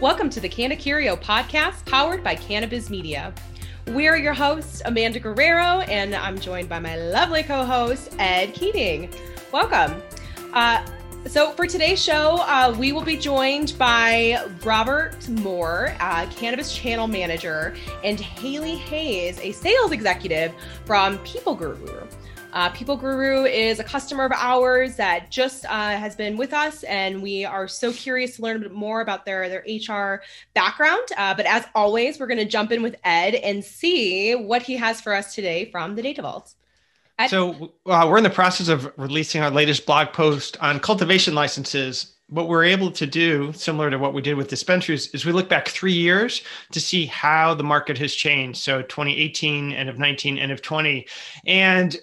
Welcome to the Canna Curio podcast powered by Cannabiz Media. We're your hosts, Amanda Guerrero, and I'm joined by my lovely co host, Ed Keating. Welcome. Uh, so, for today's show, uh, we will be joined by Robert Moore, uh, Cannabis Channel Manager, and Haley Hayes, a sales executive from People Guru. Uh, People Guru is a customer of ours that just uh, has been with us, and we are so curious to learn a bit more about their their HR background. Uh, but as always, we're going to jump in with Ed and see what he has for us today from the Data Vault. Ed? So uh, we're in the process of releasing our latest blog post on cultivation licenses. What we're able to do, similar to what we did with dispensaries, is we look back three years to see how the market has changed. So 2018, end of 19, end of 20, and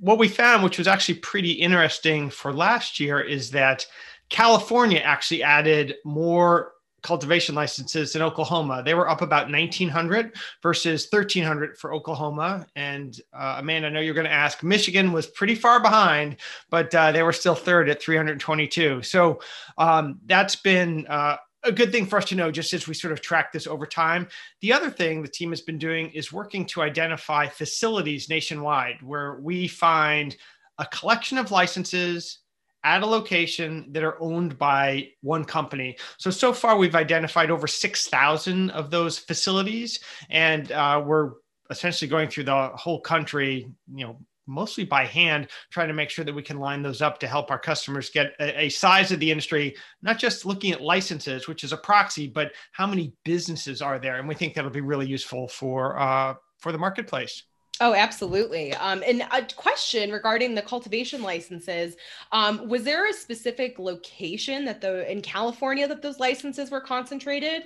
what we found, which was actually pretty interesting for last year, is that California actually added more cultivation licenses in Oklahoma. They were up about 1,900 versus 1,300 for Oklahoma. And uh, Amanda, I know you're going to ask. Michigan was pretty far behind, but uh, they were still third at 322. So um, that's been uh, a good thing for us to know just as we sort of track this over time. The other thing the team has been doing is working to identify facilities nationwide where we find a collection of licenses at a location that are owned by one company. So, so far we've identified over 6,000 of those facilities, and uh, we're essentially going through the whole country, you know, mostly by hand, trying to make sure that we can line those up to help our customers get a, a, size of the industry, not just looking at licenses, which is a proxy, but how many businesses are there. And we think that'll be really useful for uh, for the marketplace. Oh, absolutely. Um, and a question regarding the cultivation licenses: um, Was there a specific location that the in California that those licenses were concentrated?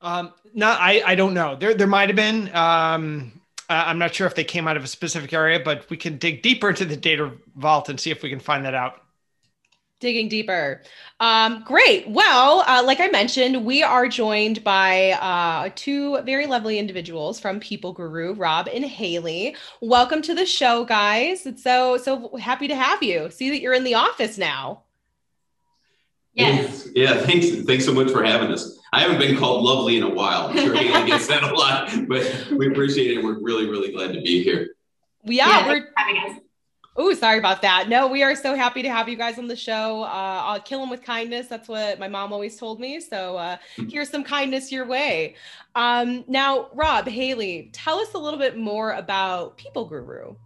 Um, no, I I don't know. There there might have been. Um, uh, I'm not sure if they came out of a specific area, but we can dig deeper into the data vault and see if we can find that out. Digging deeper. Um, great. Well, uh, like I mentioned, we are joined by uh, two very lovely individuals from People Guru, Rob and Haley. Welcome to the show, guys. It's so so happy to have you. See that you're in the office now. Yes. Yeah. Thanks. Thanks so much for having us. I haven't been called lovely in a while. I'm sure Haley gets that a lot, but we appreciate it. We're really, really glad to be here. Yeah, yeah we're having us. Oh, sorry about that. No, we are so happy to have you guys on the show. Uh, I'll kill them with kindness. That's what my mom always told me. So uh, here's some kindness your way. Um, now, Rob, Haley, tell us a little bit more about People Guru.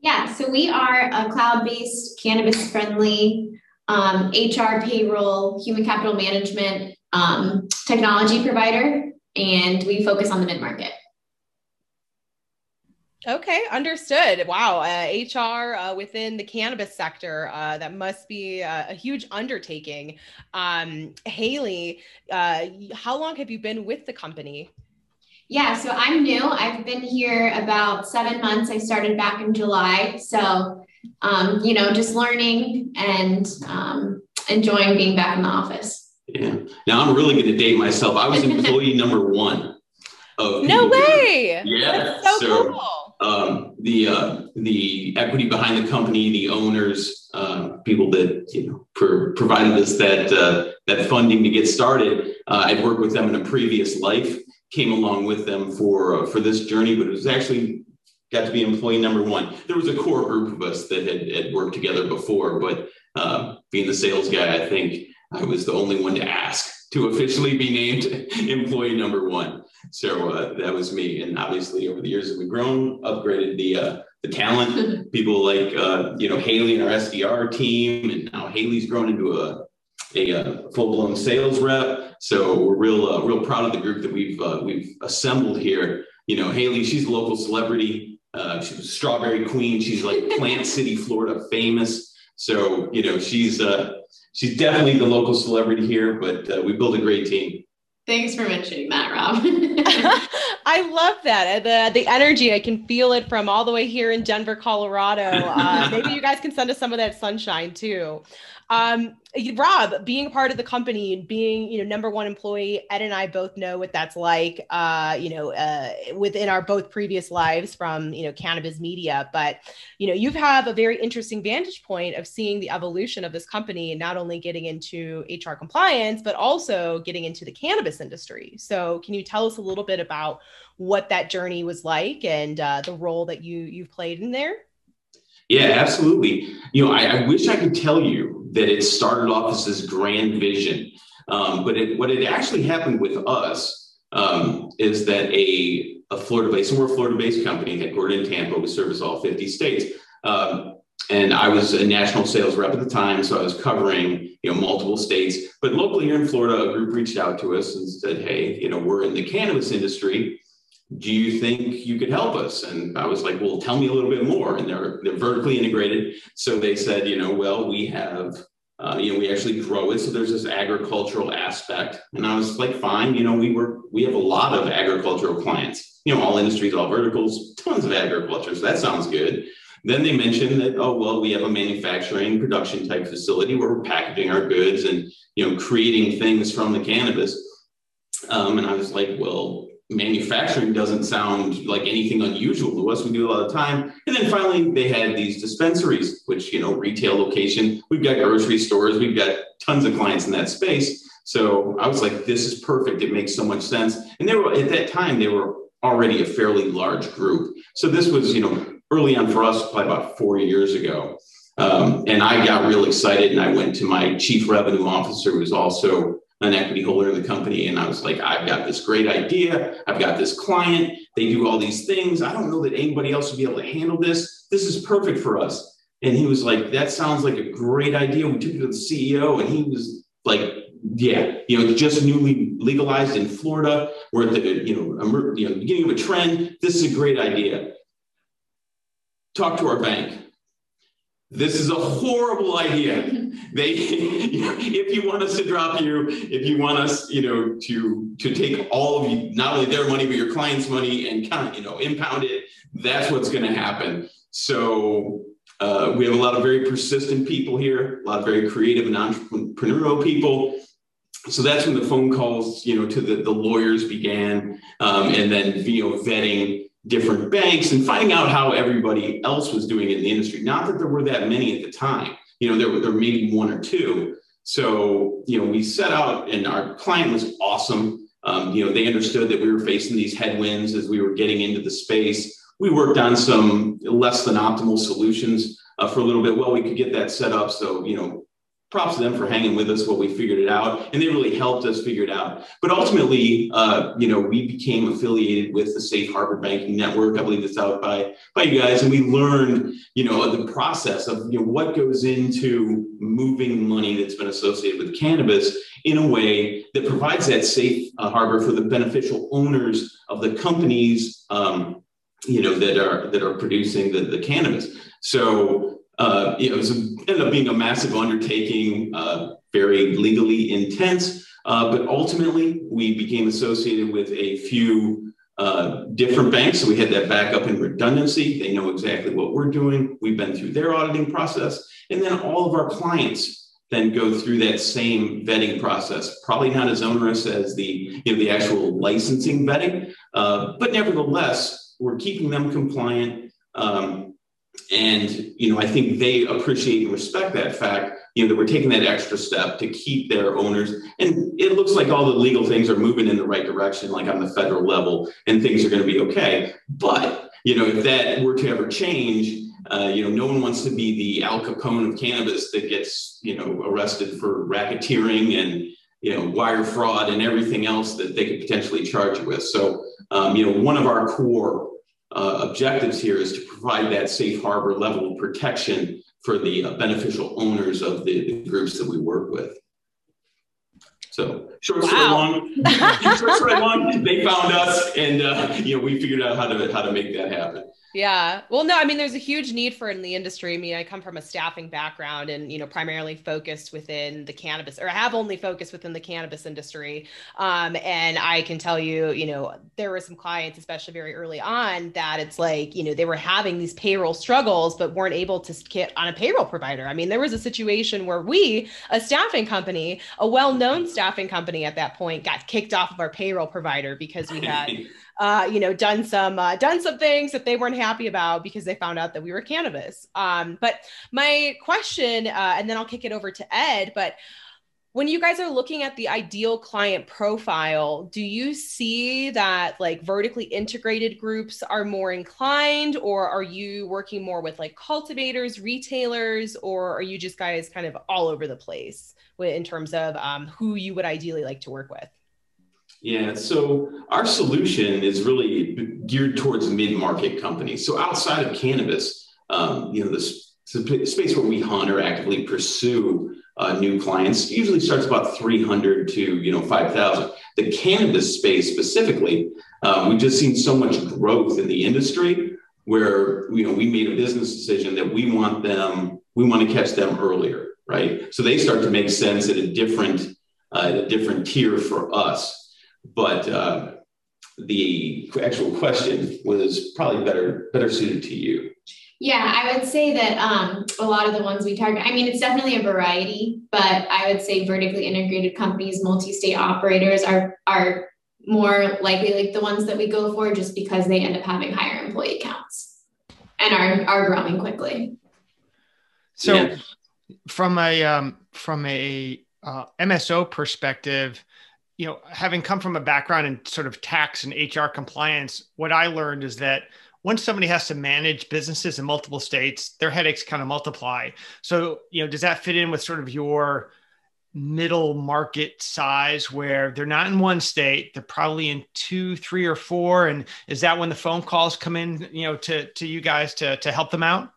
Yeah, so we are a cloud based, cannabis friendly um, HR, payroll, human capital management um, technology provider, and we focus on the mid market. Okay, understood. Wow, uh, HR uh, within the cannabis sector, uh, that must be a, a huge undertaking. Um, Haley, uh, how long have you been with the company? Yeah, so I'm new. I've been here about seven months. I started back in July. So, um, you know, just learning and um, enjoying being back in the office. Yeah. Now I'm really going to date myself. I was employee number one. Of no way. Yeah. That's so, so cool. Um, the uh, the equity behind the company, the owners, uh, people that you know provided us that uh, that funding to get started. Uh, I'd worked with them in a previous life. Came along with them for uh, for this journey, but it was actually got to be employee number one. There was a core group of us that had, had worked together before, but uh, being the sales guy, I think I was the only one to ask to officially be named employee number one. So uh, that was me. And obviously, over the years, we've grown, upgraded the uh, the talent. People like uh, you know Haley and our SDR team, and now Haley's grown into a a, a uh, full blown sales rep. So we're real uh, real proud of the group that we've uh, we've assembled here. You know, Haley, she's a local celebrity. Uh, she was strawberry queen. She's like Plant City, Florida, famous. So you know, she's uh, she's definitely the local celebrity here, but uh, we built a great team. Thanks for mentioning that, Rob. I love that. The the energy, I can feel it from all the way here in Denver, Colorado. Uh, maybe you guys can send us some of that sunshine too. Um, Rob, being part of the company and being, you know, number one employee, Ed and I both know what that's like, uh, you know, uh, within our both previous lives from, you know, cannabis media. But, you know, you have a very interesting vantage point of seeing the evolution of this company and not only getting into HR compliance, but also getting into the cannabis industry. So can you tell us a little bit about what that journey was like and uh, the role that you you've played in there? Yeah, absolutely. You know, I, I, wish I could tell you that it started off as this grand vision, um, but it, what it actually happened with us um, is that a, a Florida-based, and we're a Florida-based company headquartered in Tampa. We service all 50 states. Um, and I was a national sales rep at the time, so I was covering you know multiple states. But locally here in Florida, a group reached out to us and said, "Hey, you know, we're in the cannabis industry do you think you could help us? And I was like, well, tell me a little bit more. And they're, they're vertically integrated. So they said, you know, well, we have, uh, you know, we actually grow it. So there's this agricultural aspect. And I was like, fine, you know, we work, we have a lot of agricultural clients, you know, all industries, all verticals, tons of agriculture. So that sounds good. Then they mentioned that, oh, well, we have a manufacturing production type facility where we're packaging our goods and, you know, creating things from the cannabis. Um, and I was like, well, manufacturing doesn't sound like anything unusual to us. We do a lot of time. And then finally, they had these dispensaries, which, you know, retail location. We've got grocery stores. We've got tons of clients in that space. So I was like, this is perfect. It makes so much sense. And they were, at that time, they were already a fairly large group. So this was, you know, early on for us, probably about four years ago. Um, and I got real excited and I went to my chief revenue officer, who was also an equity holder in the company. And I was like, I've got this great idea. I've got this client. They do all these things. I don't know that anybody else would be able to handle this. This is perfect for us. And he was like, that sounds like a great idea. We took it to the CEO and he was like, yeah, you know, just newly legalized in Florida. We're at the, you know, you know, beginning of a trend. This is a great idea. Talk to our bank. This is a horrible idea. They if you want us to drop you if you want us you know to to take all of you not only their money but your client's money and kind of you know impound it that's what's going to happen. So uh, we have a lot of very persistent people here a lot of very creative and entrepreneurial people. So that's when the phone calls you know to the, the lawyers began um, and then you know vetting different banks and finding out how everybody else was doing in the industry not that there were that many at the time you know, there were, there were maybe one or two. So, you know, we set out and our client was awesome. Um, you know, they understood that we were facing these headwinds as we were getting into the space. We worked on some less than optimal solutions uh, for a little bit. Well, we could get that set up. So, you know, props to them for hanging with us while we figured it out and they really helped us figure it out. But ultimately uh, you know we became affiliated with the safe harbor banking network i believe it's out by by you guys and we learned you know the process of you know what goes into moving money that's been associated with cannabis in a way that provides that safe uh, harbor for the beneficial owners of the companies um, you know that are that are producing the, the cannabis. So uh, you know it was ended up being a massive undertaking, uh, very legally intense. Uh, but ultimately, we became associated with a few uh, different banks. So we had that backup and redundancy. They know exactly what we're doing. We've been through their auditing process. And then all of our clients then go through that same vetting process. Probably not as onerous as the, you know, the actual licensing vetting, uh, but nevertheless, we're keeping them compliant. Um, and you know i think they appreciate and respect that fact you know that we're taking that extra step to keep their owners. And it looks like all the legal things are moving in the right direction like on the federal level and things are going to be okay. But you know if that were to ever change uh, you know no one wants to be the al capone of cannabis that gets you know arrested for racketeering and you know wire fraud and everything else that they could potentially charge you with. So um, you know one of our core uh, objectives here is to provide that safe harbor level of protection for the uh, beneficial owners of the, the, groups that we work with. So short wow. story long, short story long, they found us, and uh, you know we figured out how to how to make that happen. Yeah. Well, no, I mean, there's a huge need for it in the industry. I mean, I come from a staffing background and, you know, primarily focused within the cannabis or I have only focused within the cannabis industry. Um, and I can tell you, you know, there were some clients, especially very early on, that it's like, you know, they were having these payroll struggles, but weren't able to get on a payroll provider. I mean, there was a situation where we, a staffing company, a well known staffing company at that point, got kicked off of our payroll provider because we had uh, you know, done some uh, done some things that they weren't happy about because they found out that we were cannabis. Um, but my question, uh, and then I'll kick it over to Ed. But when you guys are looking at the ideal client profile, do you see that like vertically integrated groups are more inclined, or are you working more with like cultivators, retailers, or are you just guys kind of all over the place in terms of um, who you would ideally like to work with? Yeah, so our solution is really geared towards mid-market companies. So outside of cannabis, um, you know, this space where we hunt or actively pursue uh, new clients usually starts about 300 to you know 5,000. The cannabis space specifically, um, we've just seen so much growth in the industry where you know we made a business decision that we want them, we want to catch them earlier, right? So they start to make sense at a different, uh, a different tier for us. But uh, the actual question was probably better better suited to you. Yeah, I would say that um, a lot of the ones we target, I mean, it's definitely a variety, but I would say vertically integrated companies, multi-state operators are are more likely like the ones that we go for just because they end up having higher employee counts and are are growing quickly. So, yeah. from a um, from a uh, MSO perspective, you know, having come from a background in sort of tax and HR compliance, what I learned is that once somebody has to manage businesses in multiple states, their headaches kind of multiply. So, you know, does that fit in with sort of your middle market size where they're not in one state, they're probably in two, three, or four? And is that when the phone calls come in, you know, to, to you guys to, to help them out?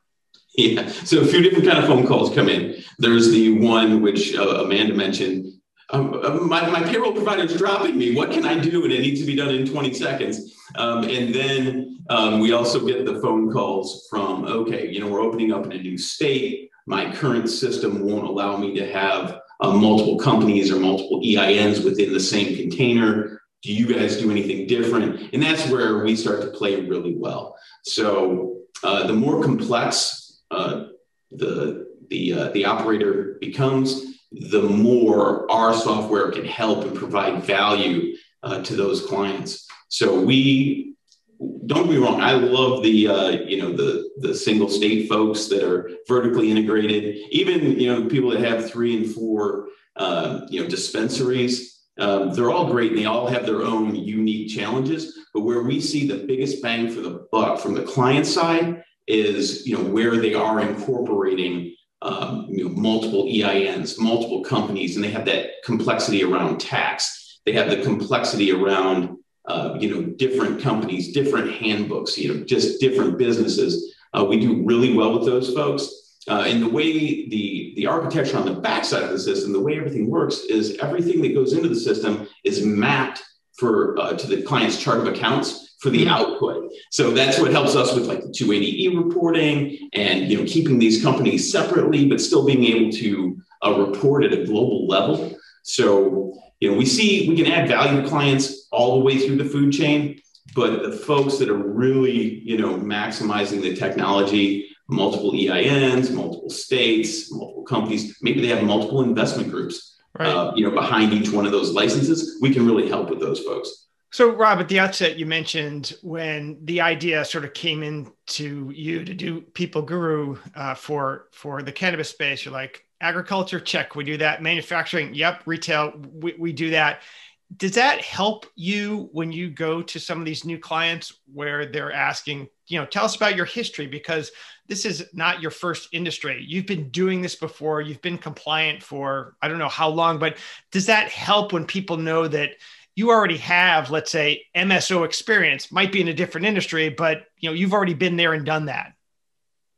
Yeah, so a few different kind of phone calls come in. There's the one which uh, Amanda mentioned um, uh, my, my payroll provider is dropping me. What can I do? And it needs to be done in 20 seconds. Um, and then um, we also get the phone calls from, okay, you know, we're opening up in a new state. My current system won't allow me to have uh, multiple companies or multiple EINs within the same container. Do you guys do anything different? And that's where we start to play really well. So uh, the more complex uh, the the uh, the operator becomes, the more our software can help and provide value uh, to those clients. So we don't be wrong. I love the uh, you know the the single state folks that are vertically integrated. Even you know people that have three and four uh, you know dispensaries. Um, they're all great and they all have their own unique challenges. But where we see the biggest bang for the buck from the client side is you know where they are incorporating um, you know, multiple EINs, multiple companies, and they have that complexity around tax. They have the complexity around uh, you know different companies, different handbooks, you know, just different businesses. Uh, we do really well with those folks. Uh, and the way the the architecture on the backside of the system, the way everything works, is everything that goes into the system is mapped for uh, to the client's chart of accounts for the mm-hmm. output. So that's what helps us with like the 280E reporting and you know keeping these companies separately, but still being able to uh, report at a global level. So you know we see we can add value to clients all the way through the food chain, but the folks that are really you know maximizing the technology, multiple EINs, multiple states, multiple companies, maybe they have multiple investment groups. Right. Uh, you know, behind each one of those licenses, we can really help with those folks. So, Rob, at the outset, you mentioned when the idea sort of came into you to do People Guru uh, for for the cannabis space. You're like, agriculture, check, we do that. Manufacturing, yep. Retail, we, we do that. Does that help you when you go to some of these new clients where they're asking, you know, tell us about your history because this is not your first industry. You've been doing this before. You've been compliant for I don't know how long, but does that help when people know that? You already have, let's say, MSO experience, might be in a different industry, but you know, you've already been there and done that.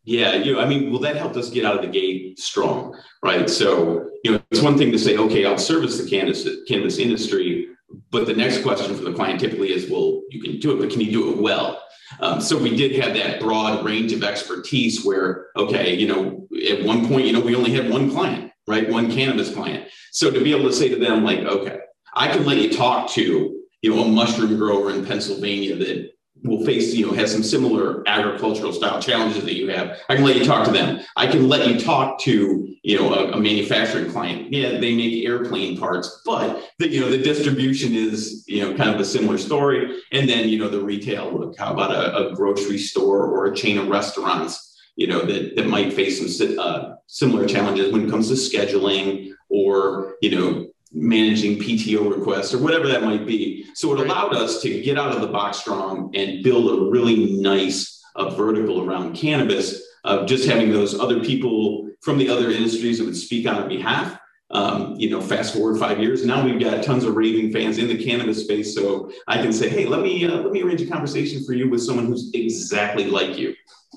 Yeah, you know, I mean, well, that helped us get out of the gate strong, right? So, you know, it's one thing to say, okay, I'll service the cannabis cannabis industry, but the next question for the client typically is, well, you can do it, but can you do it well? Um, so we did have that broad range of expertise where, okay, you know, at one point, you know, we only had one client, right? One cannabis client. So to be able to say to them, like, okay, I can let you talk to, you know, a mushroom grower in Pennsylvania that will face, you know, has some similar agricultural style challenges that you have. I can let you talk to them. I can let you talk to, you know, a, a, manufacturing client. Yeah, they make airplane parts, but the, you know, the distribution is, you know, kind of a similar story. And then, you know, the retail look, how about a, a grocery store or a chain of restaurants, you know, that, that might face some uh, similar challenges when it comes to scheduling or, you know, managing PTO requests or whatever that might be. So it allowed us to get out of the box strong and build a really nice uh, vertical around cannabis. Uh, just having those other people from the other industries that would speak on our behalf. Um, you know, fast forward five years, now we've got tons of raving fans in the cannabis space. So I can say, hey, let me uh, let me arrange a conversation for you with someone who's exactly like you.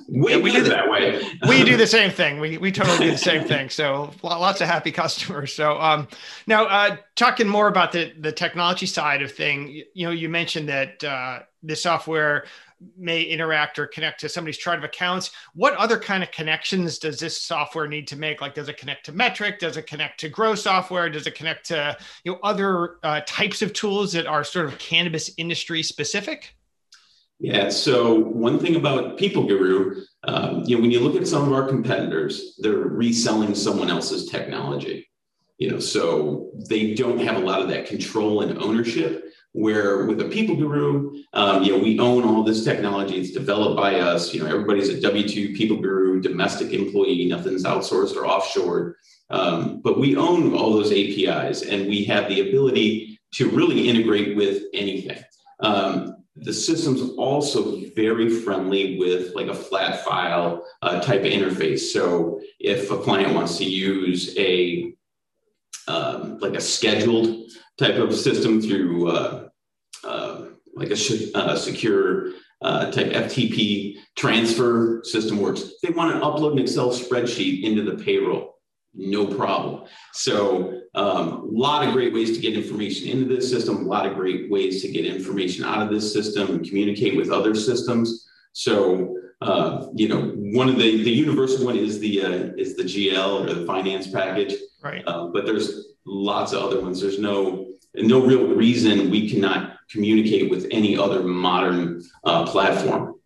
We, we do that way. we do the same thing. We, we totally do the same thing. So lots of happy customers. So um, now uh, talking more about the the technology side of thing, you know, you mentioned that uh, the software may interact or connect to somebody's chart of accounts. What other kind of connections does this software need to make? Like, does it connect to Metrc? Does it connect to Grow software? Does it connect to you know other uh, types of tools that are sort of cannabis industry specific? Yeah. So one thing about People Guru, um, you know, when you look at some of our competitors, they're reselling someone else's technology. You know, so they don't have a lot of that control and ownership. Where with a People Guru, um, you know, we own all this technology. It's developed by us. You know, everybody's a W two People Guru domestic employee. Nothing's outsourced or offshore. Um, but we own all those APIs, and we have the ability to really integrate with anything. Um, the system's also very friendly with like a flat file uh, type of interface. So if a client wants to use a um, like a scheduled type of system through uh, uh, like a uh, secure uh, type FTP transfer system works, they want to upload an Excel spreadsheet into the payroll no problem. So a um, lot of great ways to get information into this system, a lot of great ways to get information out of this system and communicate with other systems. So uh, you know, one of the the universal one is the uh, is the GL or the finance package. Right. Uh, but there's lots of other ones. There's no no real reason we cannot communicate with any other modern uh, platform.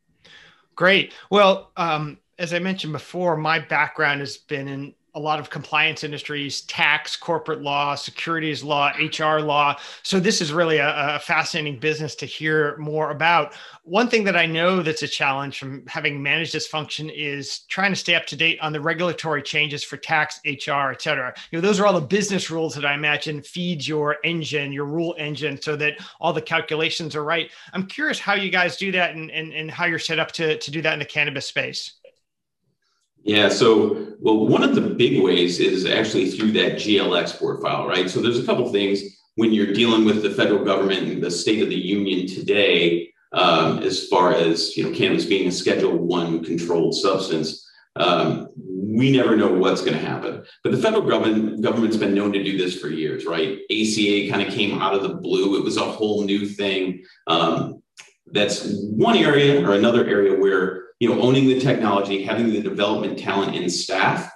Great. Well, um, as I mentioned before, my background has been in a lot of compliance industries, tax, corporate law, securities law, HR law. So this is really a, a, fascinating business to hear more about. One thing that I know that's a challenge from having managed this function is trying to stay up to date on the regulatory changes for tax, HR, et cetera. You know, those are all the business rules that I imagine feeds your engine, your rule engine, so that all the calculations are right. I'm curious how you guys do that and, and, and how you're set up to, to do that in the cannabis space. Yeah. So, well, one of the big ways is actually through that GL export file, right? So, there's a couple things when you're dealing with the federal government and the state of the union today, um, as far as you know, cannabis being a Schedule One controlled substance. Um, we never know what's going to happen. But the federal government government's been known to do this for years, right? ACA kind of came out of the blue. It was a whole new thing. Um, that's one area or another area where you know, owning the technology, having the development talent in staff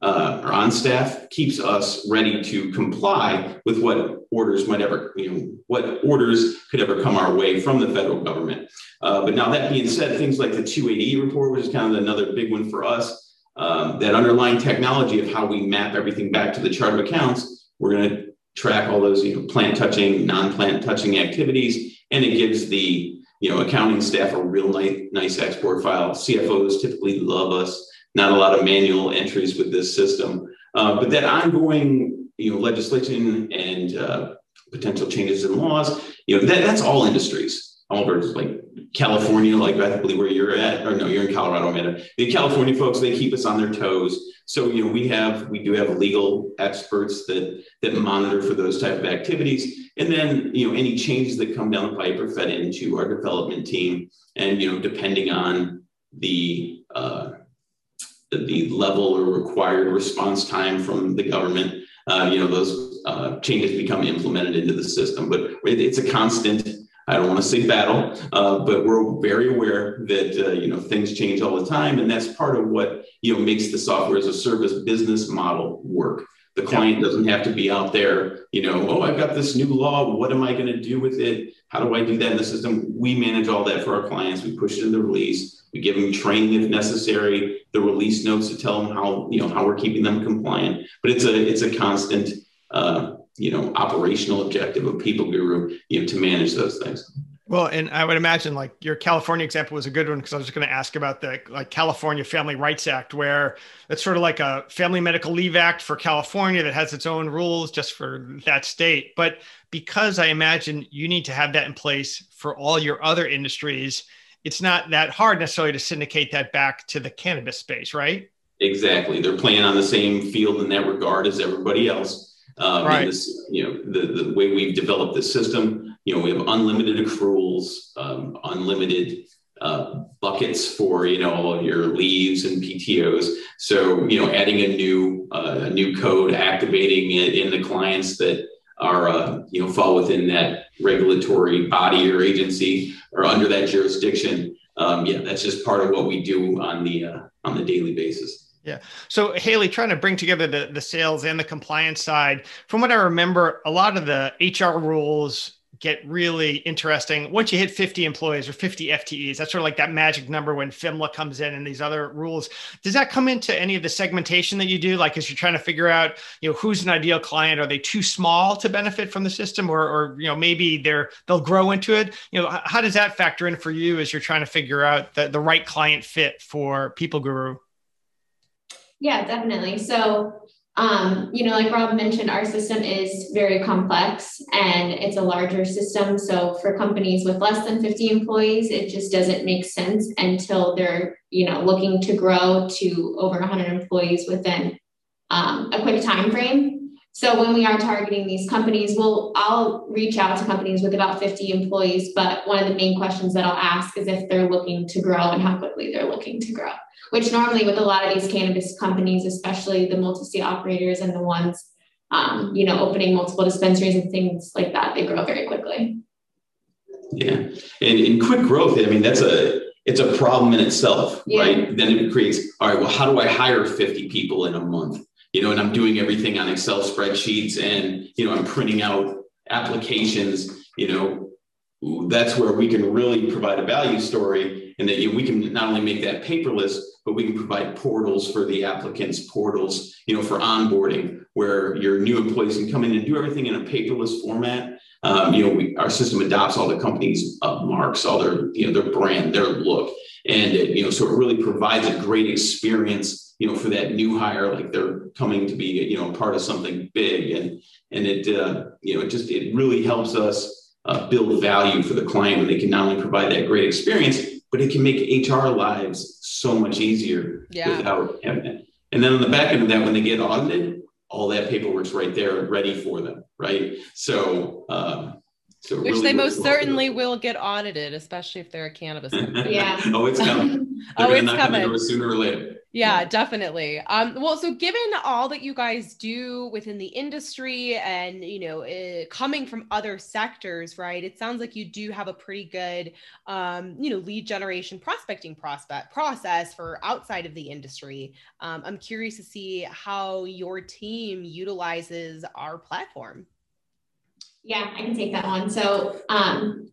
uh, or on staff keeps us ready to comply with what orders might ever, you know, what orders could ever come our way from the federal government. Uh, but now that being said, things like the 280 report, which is kind of another big one for us, um, that underlying technology of how we map everything back to the chart of accounts, we're going to track all those, you know, plant touching, non-plant touching activities, and it gives the you know, accounting staff a real nice, nice export file. CFOs typically love us. Not a lot of manual entries with this system, uh, but that ongoing, you know, legislation and uh, potential changes in laws, you know, that, that's all industries. All over, like California, like believe where you're at, or no, you're in Colorado, Amanda. The California folks, they keep us on their toes. So, you know, we have we do have legal experts that that monitor for those type of activities. And then, you know, any changes that come down the pipe are fed into our development team. And, you know, depending on the uh, the level or required response time from the government, uh, you know, those uh, changes become implemented into the system. But it's a constant I don't want to say battle, uh, but we're very aware that uh, you know things change all the time, and that's part of what you know makes the software as a service business model work. The client doesn't have to be out there, you know, oh, I've got this new law. What am I going to do with it? How do I do that in the system? We manage all that for our clients. We push it in the release. We give them training if necessary, the release notes to tell them how, you know, how we're keeping them compliant. But it's a it's a constant uh, you know, operational objective of People Guru, you know, to manage those things. Well, and I would imagine like your California example was a good one because I was just going to ask about the like California Family Rights Act, where it's sort of like a Family Medical Leave Act for California that has its own rules just for that state. But because I imagine you need to have that in place for all your other industries, it's not that hard necessarily to syndicate that back to the cannabis space, right? Exactly. They're playing on the same field in that regard as everybody else. Um, right. This, you know, the, the way we've developed the system, you know, we have unlimited accruals, um, unlimited uh, buckets for you know all of your leaves and PTOS. So you know, adding a new uh, a new code, activating it in the clients that are uh, you know fall within that regulatory body or agency or under that jurisdiction. Um, yeah, that's just part of what we do on the uh, on the daily basis. Yeah. So Haley, trying to bring together the, the sales and the compliance side, from what I remember, a lot of the HR rules get really interesting once you hit 50 employees or 50 FTEs. That's sort of like that magic number when FMLA comes in and these other rules. Does that come into any of the segmentation that you do? Like as you're trying to figure out, you know, who's an ideal client? Are they too small to benefit from the system or, or you know, maybe they're, they'll grow into it. You know, how does that factor in for you as you're trying to figure out the, the right client fit for People Guru? Yeah, definitely. So, um, you know, like Rob mentioned, our system is very complex and it's a larger system. So, for companies with less than 50 employees, it just doesn't make sense until they're, you know, looking to grow to over 100 employees within um, a quick time frame. So when we are targeting these companies, we'll I'll reach out to companies with about 50 employees, but one of the main questions that I'll ask is if they're looking to grow and how quickly they're looking to grow which normally with a lot of these cannabis companies, especially the multi-state operators and the ones, um, you know, opening multiple dispensaries and things like that, they grow very quickly. Yeah, and in quick growth, I mean, that's a it's a problem in itself, yeah. right? Then it creates, all right, well, how do I hire 50 people in a month? You know, and I'm doing everything on Excel spreadsheets and, you know, I'm printing out applications, you know, that's where we can really provide a value story and that you, we can not only make that paperless, but we can provide portals for the applicants, portals, you know, for onboarding, where your new employees can come in and do everything in a paperless format. Um, you know, we, our system adopts all the company's uh, marks, all their, you know, their brand, their look, and it, you know, so it really provides a great experience, you know, for that new hire, like they're coming to be, you know, part of something big, and and it, uh, you know, it just it really helps us uh, build value for the client when they can not only provide that great experience, but it can make HR lives so much easier yeah. without having it. And then on the back end of that, when they get audited, all that paperwork's right there, ready for them, right? So, um, so which really they most certainly will get audited, especially if they're a cannabis company. yeah. oh, it's coming. They're oh, it's coming. Sooner or later. Yeah, definitely. Um, well, so given all that you guys do within the industry and, you know, uh, coming from other sectors, right, it sounds like you do have a pretty good, um, you know, lead generation prospecting prospect process for outside of the industry. Um, I'm curious to see how your team utilizes our platform. Yeah, I can take that one. So, um,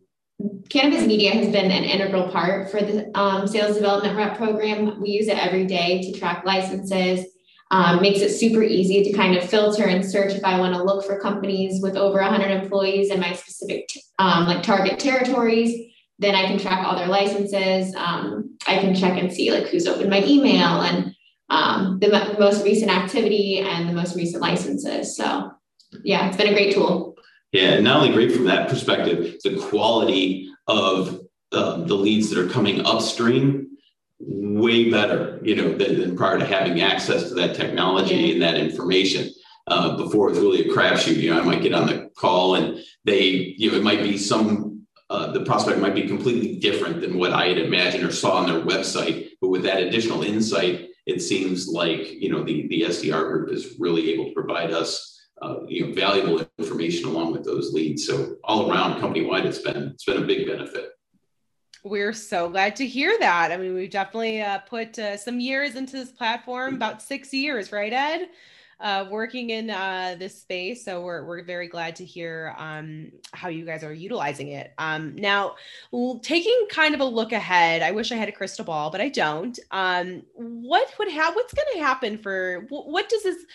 Cannabiz Media has been an integral part for the um, sales development rep program. We use it every day to track licenses. Um, makes it super easy to kind of filter and search if I want to look for companies with over 100 employees in my specific um, like target territories. Then I can track all their licenses. Um, I can check and see like who's opened my email and um, the most recent activity and the most recent licenses. So yeah, it's been a great tool. Yeah, and not only great from that perspective, the quality of uh, the leads that are coming upstream way better, you know, than, than, prior to having access to that technology and that information. Uh, before it's really a crapshoot, you know, I might get on the call and they, you know, it might be some, uh, the prospect might be completely different than what I had imagined or saw on their website. But with that additional insight, it seems like, you know, the, the SDR group is really able to provide us uh, you know, valuable information along with those leads. So all around company wide, it's been it's been a big benefit. We're so glad to hear that. I mean, we've definitely uh, put uh, some years into this platform, about six years, right, Ed? Uh, working in uh, this space. So we're, we're very glad to hear um, how you guys are utilizing it. Um, now, taking kind of a look ahead, I wish I had a crystal ball, but I don't. Um, what would have, what's going to happen for, what does this,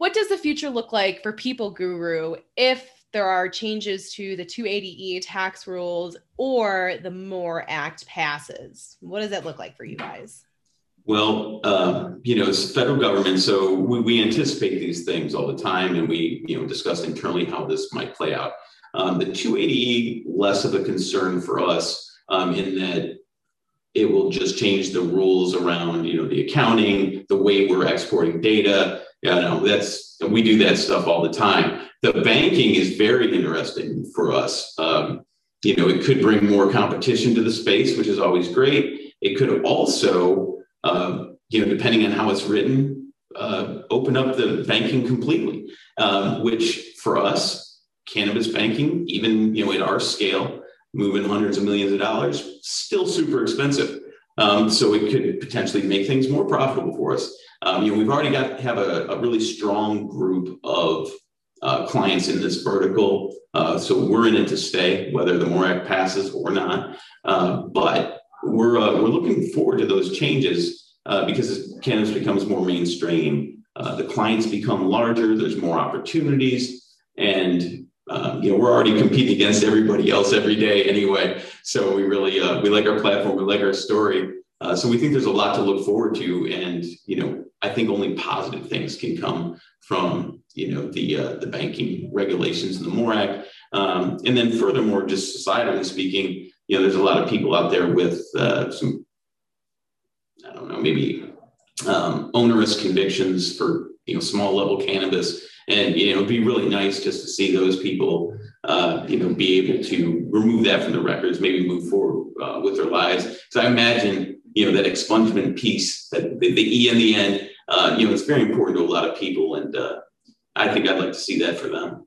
what does the future look like for People Guru if there are changes to the 280E tax rules or the MORE Act passes? What does that look like for you guys? Well, uh, you know, it's federal government, so we, we, anticipate these things all the time, and we, you know, discuss internally how this might play out. Um, the 280E less of a concern for us um, in that it will just change the rules around, you know, the accounting, the way we're exporting data, yeah, no, that's we do that stuff all the time. The banking is very interesting for us. Um, you know, it could bring more competition to the space, which is always great. It could also, uh, you know, depending on how it's written, uh, open up the banking completely, um, which for us, cannabis banking, even you know at our scale, moving hundreds of millions of dollars, still super expensive. Um, so it could potentially make things more profitable for us. Um, you know, we've already got have a, a really strong group of uh, clients in this vertical, uh, so we're in it to stay, whether the MORE passes or not. Uh, but we're uh, we're looking forward to those changes uh, because as cannabis becomes more mainstream, uh, the clients become larger. There's more opportunities, and um, you know we're already competing against everybody else every day anyway. So we really we like our platform, we like our story. Uh, so we think there's a lot to look forward to, and you know, I think only positive things can come from you know the uh, the banking regulations and the MORE Act, um, and then furthermore, just societally speaking, you know, there's a lot of people out there with uh, some, I don't know, maybe um, onerous convictions for you know small level cannabis, and you know, it'd be really nice just to see those people, uh, you know, be able to remove that from the records, maybe move forward uh, with their lives. So I imagine you know, that expungement piece, that the, the E in the end, uh, you know, it's very important to a lot of people. And uh, I think I'd like to see that for them.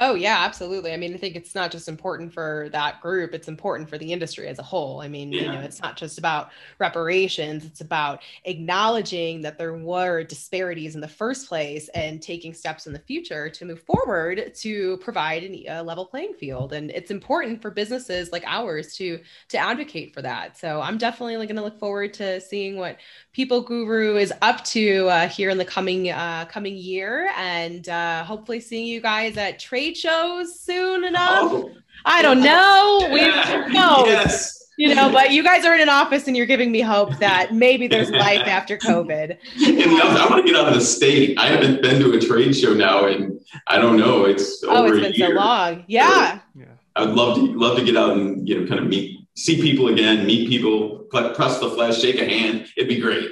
Oh yeah, absolutely. I mean, I think it's not just important for that group, it's important for the industry as a whole. I mean, yeah. you know, it's not just about reparations, it's about acknowledging that there were disparities in the first place and taking steps in the future to move forward to provide a level playing field. And it's important for businesses like ours to to advocate for that. So, I'm definitely going to look forward to seeing what People Guru is up to uh, here in the coming uh, coming year and uh, hopefully seeing you guys at trade trade shows soon enough. Oh. I don't know. We know. Yes. You know, but you guys are in an office and you're giving me hope that maybe there's life after COVID. I want to get out of the state. I haven't been to a trade show now, and I don't know. It's oh, it's been so long. Yeah. yeah. I would love to love to get out and you know kind of meet see people again, meet people, press the flesh, shake a hand. It'd be great.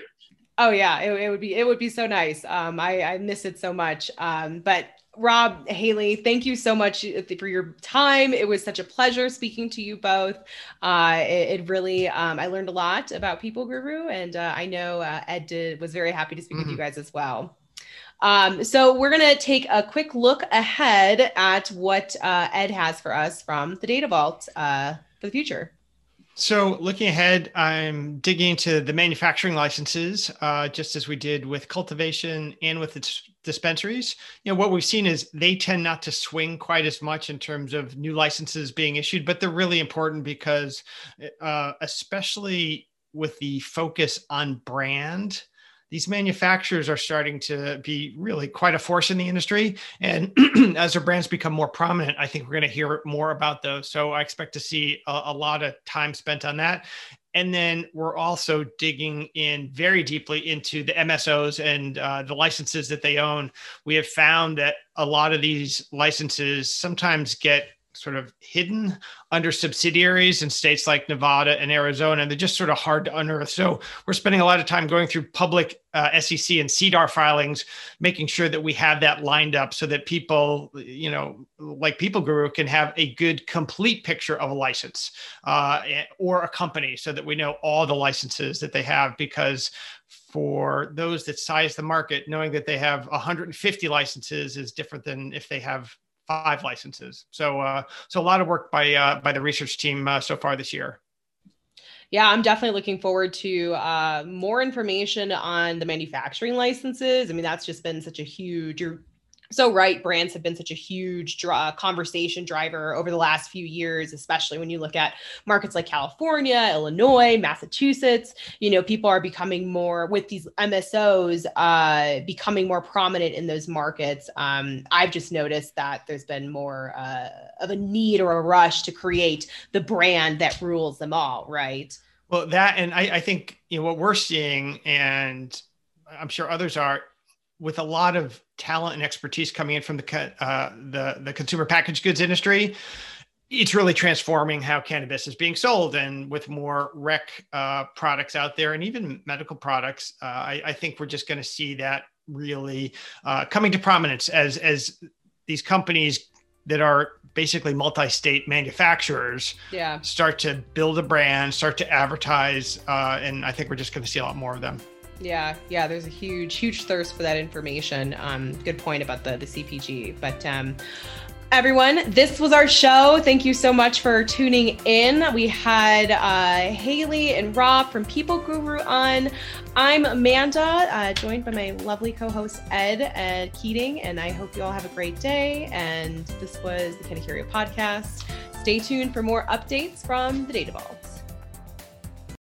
Oh yeah, it, it would be it would be so nice. Um, I I miss it so much. Um, but Rob, Haley, thank you so much for your time. It was such a pleasure speaking to you both. Uh, it, it, really, um, I learned a lot about People Guru, and uh, I know uh, Ed did, was very happy to speak mm-hmm. with you mm-hmm. guys as well. Um, so we're going to take a quick look ahead at what uh, Ed has for us from the Data Vault uh, for the future. So, looking ahead, I'm digging into the manufacturing licenses, uh, just as we did with cultivation and with its dispensaries. You know, what we've seen is they tend not to swing quite as much in terms of new licenses being issued, but they're really important because, uh, especially with the focus on brand, these manufacturers are starting to be really quite a force in the industry. And as their brands become more prominent, I think we're going to hear more about those. So I expect to see a, a lot of time spent on that. And then we're also digging in very deeply into the MSOs and uh, the licenses that they own. We have found that a lot of these licenses sometimes get sort of hidden under subsidiaries in states like Nevada and Arizona, and they're just sort of hard to unearth. So we're spending a lot of time going through public uh, SEC and SEDAR filings, making sure that we have that lined up so that people, you know, like People Guru can have a good, complete picture of a license uh, or a company so that we know all the licenses that they have because for those that size the market, knowing that they have 150 licenses is different than if they have five licenses. So, uh, so a lot of work by uh, by the research team uh, so far this year. Yeah, I'm definitely looking forward to uh, more information on the manufacturing licenses. I mean, that's just been such a huge. You're so right brands have been such a huge draw, conversation driver over the last few years especially when you look at markets like california illinois massachusetts. You know people are becoming more with these msos uh, becoming more prominent in those markets um, i've just noticed that there's been more uh, of a need or a rush to create the brand that rules them all right? Well that and I, I think you know what we're seeing and i'm sure others are with a lot of talent and expertise coming in from the uh, the the consumer packaged goods industry, it's really transforming how cannabis is being sold. And with more rec uh, products out there, and even medical products, uh, I, I, think we're just going to see that really uh, coming to prominence as as these companies that are basically multi-state manufacturers yeah. start to build a brand start to advertise uh, and i think we're just going to see a lot more of them yeah, yeah. There's a huge, huge thirst for that information. Um, good point about the the CPG. But um, everyone, this was our show. Thank you so much for tuning in. We had uh, Haley and Rob from PeopleGuru on. I'm Amanda, uh, joined by my lovely co-host Ed Ed Keating, and I hope you all have a great day. And this was the Canna Curio podcast. Stay tuned for more updates from the Data Vault.